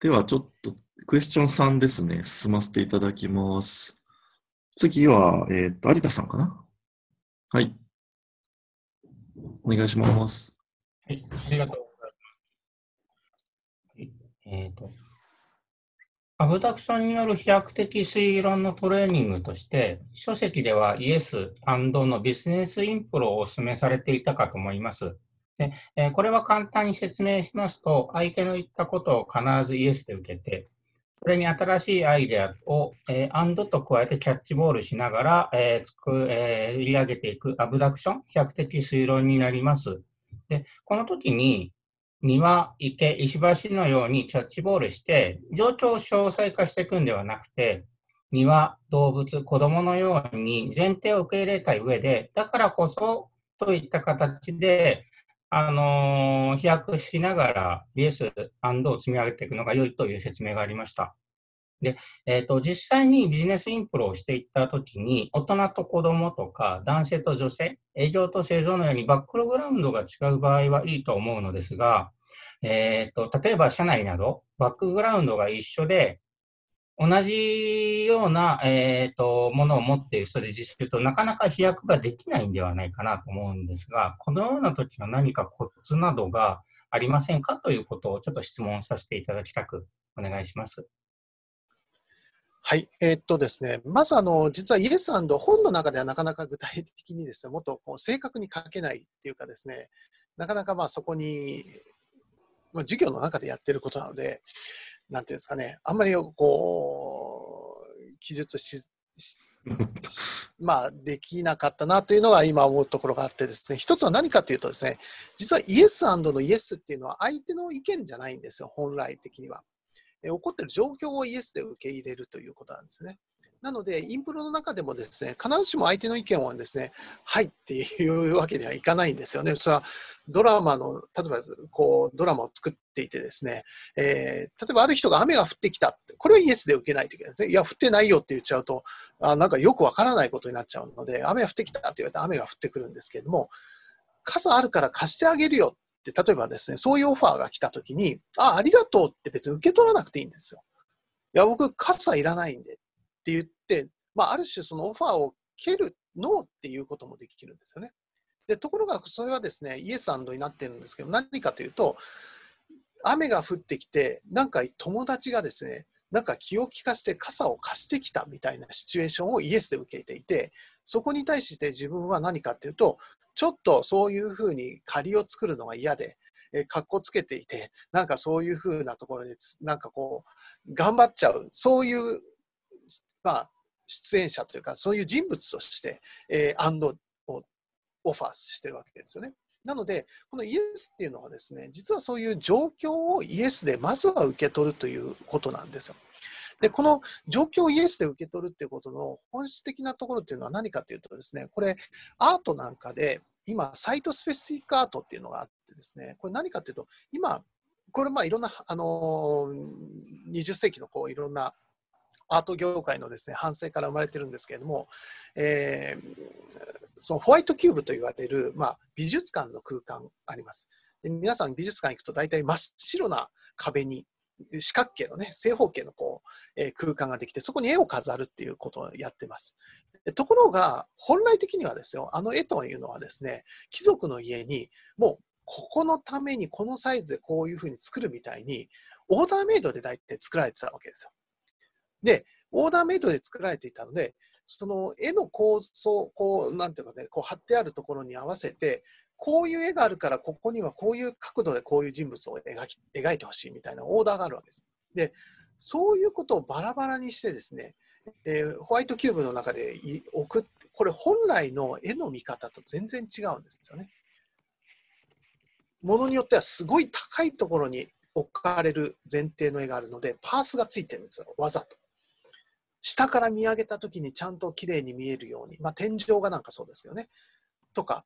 では、ちょっとクエスチョン3ですね、進ませていただきます。次は、えっ、と、有田さんかな？はい。お願いします。はい、ありがとうございます。はいえっ、と、アブダクションによる飛躍的推論のトレーニングとして、書籍ではイエスのビジネスインプロをお勧めされていたかと思います。でえーこれは簡単に説明しますと、相手の言ったことを必ずイエスで受けて、それに新しいアイデアを、えー、アンドと加えてキャッチボールしながら、えーつくえー売り上げていくアブダクション、飛躍的推論になります。で、この時に、庭、池、石橋のようにキャッチボールして、情緒を詳細化していくんではなくて、庭、動物、子供のように前提を受け入れた上で、だからこそといった形で、あのー飛躍しながらイエスを積み上げていくのが良いという説明がありました。で、えーと、実際にビジネスインプロをしていったときに、大人と子供とか、男性と女性、営業と製造のようにバックグラウンドが違う場合はいいと思うのですが、えーと、例えば社内など、バックグラウンドが一緒で、同じような、えー、とものを持っている人で実施するとなかなか飛躍ができないんではないかなと思うんですが、このような時は何かコツなどがありませんかということをちょっと質問させていただきたくお願いします。はい、えーっとですね、まずあの、実はイエス本の中ではなかなか具体的にですね、もっとこう正確に書けないっていうかですね、なかなかまあそこに、まあ、授業の中でやってることなので、なんていうんですかね、あんまりこう、記述し、し まあ、できなかったなというのが今思うところがあってですね、一つは何かというとですね、実はイエスのイエスっていうのは相手の意見じゃないんですよ、本来的には。え起こっている状況をイエスで受け入れるということなんですね。なので、インプロの中でもですね、必ずしも相手の意見をですね、はいっていうわけではいかないんですよね。それはドラマの、例えばこうドラマを作っていてですね、えー、例えばある人が雨が降ってきたって、これはイエスで受けないといけないですね。いや、降ってないよって言っちゃうと、あなんかよくわからないことになっちゃうので、雨が降ってきたって言われて雨が降ってくるんですけれども、傘あるから貸してあげるよって、例えばですね、そういうオファーが来たときに、あ、ありがとうって別に受け取らなくていいんですよ。いや、僕、傘いらないんでって言って、まあ、ある種そのオファーを蹴る、ノーっていうこともできるんですよね。で、ところが、それはですね、イエスになってるんですけど、何かというと、雨が降ってきて、なんか友達がですね、なんか気を利かせて傘を貸してきたみたいなシチュエーションをイエスで受けていて、そこに対して自分は何かっていうと、ちょっとそういうふうに借りを作るのが嫌で、えー、かっこつけていて、なんかそういうふうなところに、なんかこう、頑張っちゃう、そういう、まあ、出演者というか、そういう人物として、えー、アンドをオファーしてるわけですよね。なので、このイエスっていうのはですね、実はそういう状況をイエスでまずは受け取るということなんですよ。で、この状況をイエスで受け取るっていうことの本質的なところっていうのは何かというとですね、これアートなんかで今、サイトスペシフィックアートっていうのがあってですね、これ何かというと、今、これまあいろんな、あの20世紀のこういろんなアート業界のですね、反省から生まれてるんですけれども、えー、そのホワイトキューブと言われる、まあ、美術館の空間あります。で皆さん美術館行くと大体真っ白な壁に四角形のね、正方形のこう、えー、空間ができて、そこに絵を飾るっていうことをやってます。ところが、本来的にはですよ、あの絵というのはですね、貴族の家に、もう、ここのためにこのサイズでこういうふうに作るみたいに、オーダーメイドで大体作られてたわけですよ。で、オーダーメイドで作られていたので、その絵の構想、こう、なんていうかね、こう貼ってあるところに合わせて、こういう絵があるから、ここにはこういう角度でこういう人物を描き描いてほしいみたいなオーダーがあるわけです。で、そういうことをバラバラにしてですね、えー、ホワイトキューブの中で置く、これ本来の絵の見方と全然違うんですよね。ものによってはすごい高いところに置かれる前提の絵があるので、パースがついてるんですよ、わざと。下から見上げた時にちゃんと綺麗に見えるように、まあ、天井がなんかそうですけどね。とか。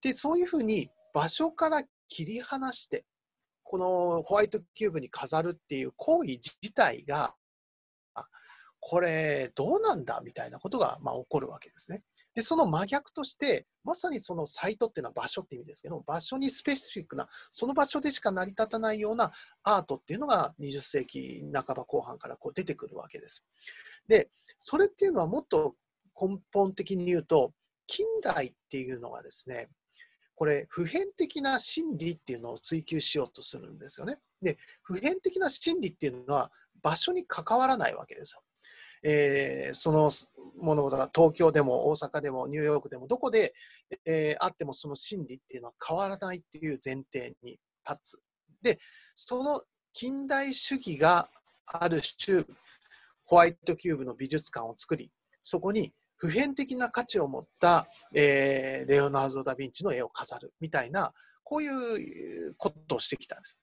で、そういうふうに場所から切り離して、このホワイトキューブに飾るっていう行為自体が、これどうなんだみたいなことが、まあ、起こるわけですね。で、その真逆として、まさにそのサイトっていうのは場所って意味ですけど、場所にスペシフィックな、その場所でしか成り立たないようなアートっていうのが20世紀半ば後半からこう出てくるわけです。で、それっていうのはもっと根本的に言うと、近代っていうのはですね、これ、普遍的な真理っていうのを追求しようとするんですよね。で、普遍的な真理っていうのは場所に関わらないわけですよ。えーその物事が東京でも大阪でもニューヨークでもどこで、えーあってもその真理っていうのは変わらないっていう前提に立つ。で、その近代主義がある種、ホワイトキューブの美術館を作り、そこに普遍的な価値を持った、えーレオナルド・ダ・ヴィンチの絵を飾るみたいな、こういうことをしてきたんです。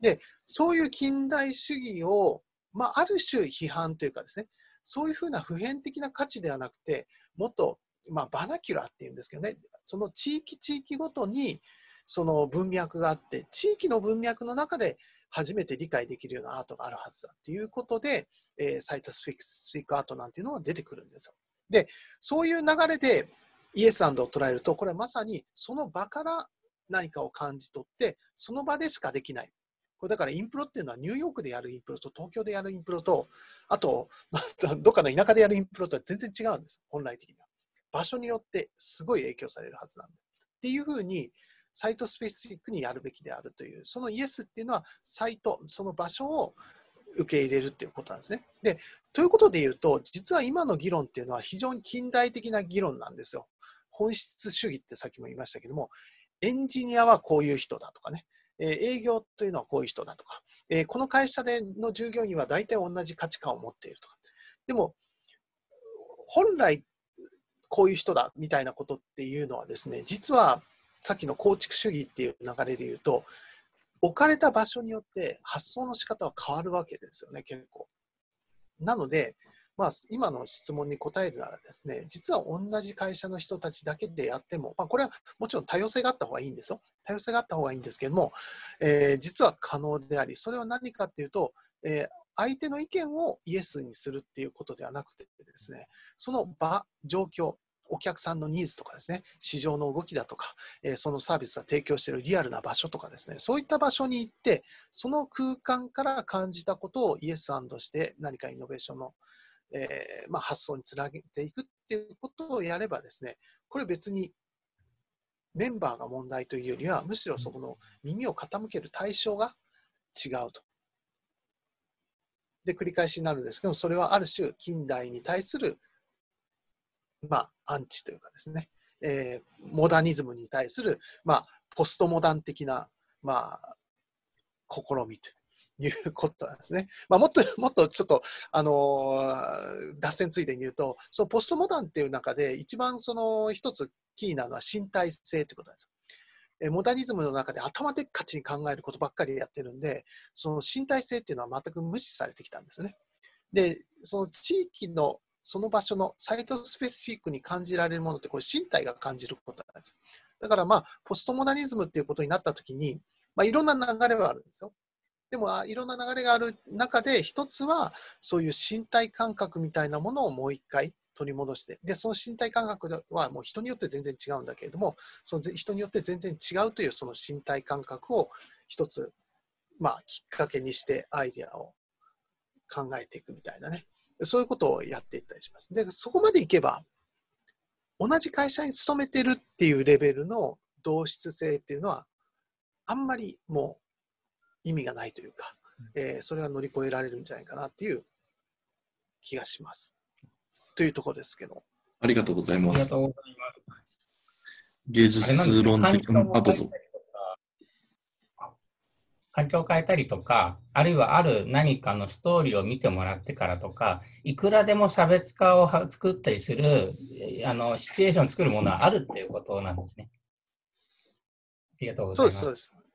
で、そういう近代主義を、まあ、ある種批判というかですね、そういうふうな普遍的な価値ではなくて、もっと、まあ、バナキュラーっていうんですけどね、その地域地域ごとにその文脈があって、地域の文脈の中で初めて理解できるようなアートがあるはずだということで、えーサイトスフィックアートなんていうのが出てくるんですよ。で、そういう流れでイエスを捉えると、これはまさにその場から何かを感じ取って、その場でしかできない。これだからインプロっていうのはニューヨークでやるインプロと東京でやるインプロと、あと、どっかの田舎でやるインプロとは全然違うんです、本来的には。場所によってすごい影響されるはずなんで。っていうふうに、サイトスペシフィックにやるべきであるという、そのイエスっていうのは、サイト、その場所を受け入れるっていうことなんですね。で、ということで言うと、実は今の議論っていうのは非常に近代的な議論なんですよ。本質主義ってさっきも言いましたけども、エンジニアはこういう人だとかね、えー営業というのはこういう人だとか、えーこの会社での従業員は大体同じ価値観を持っているとか。でも、本来こういう人だみたいなことっていうのはですね、実はさっきの構築主義っていう流れで言うと、置かれた場所によって発想の仕方は変わるわけですよね、結構。なので、まあ、今の質問に答えるならですね、実は同じ会社の人たちだけでやっても、まあ、これはもちろん多様性があった方がいいんですよ。多様性があった方がいいんですけども、えー実は可能であり、それは何かっていうと、えー相手の意見をイエスにするっていうことではなくてですね、その場、状況、お客さんのニーズとかですね、市場の動きだとか、えーそのサービスが提供しているリアルな場所とかですね、そういった場所に行って、その空間から感じたことをイエスして何かイノベーションの、えーまあ、発想につなげていくっていうことをやればですね、これ別にメンバーが問題というよりは、むしろそこの耳を傾ける対象が違うと。で、繰り返しになるんですけど、それはある種近代に対する、まあ、アンチというかですね、えーモダニズムに対する、まあ、ポストモダン的な、まあ、試みといういうことなんですね。まあ、もっと、もっとちょっと、あのー脱線ついでに言うと、そのポストモダンっていう中で、一番その一つキーなのは身体性ということなんですよ。えモダニズムの中で頭でっかちに考えることばっかりやってるんで、その身体性っていうのは全く無視されてきたんですね。で、その地域のその場所のサイトスペシフィックに感じられるものって、これ身体が感じることなんですよ。だからまあ、ポストモダニズムっていうことになったときに、まあ、いろんな流れはあるんですよ。でも、いろんな流れがある中で、一つは、そういう身体感覚みたいなものをもう一回取り戻して、で、その身体感覚はもう人によって全然違うんだけれども、その人によって全然違うというその身体感覚を一つ、まあ、きっかけにしてアイデアを考えていくみたいなね。そういうことをやっていったりします。で、そこまでいけば、同じ会社に勤めてるっていうレベルの同質性っていうのは、あんまりもう意味がないというか、えーそれは乗り越えられるんじゃないかなっていう気がします。というところですけど。ありがとうございあます。りがとうございます。芸術ね論的、環境をうんあ、どうぞ。環境を変えたりとか、あるいはある何かのストーリーを見てもらってからとか、いくらでも差別化をは作ったりするえーあのシチュエーションを作るものはあるっていうことなんですね。ありがとうござそうです、います。そうです。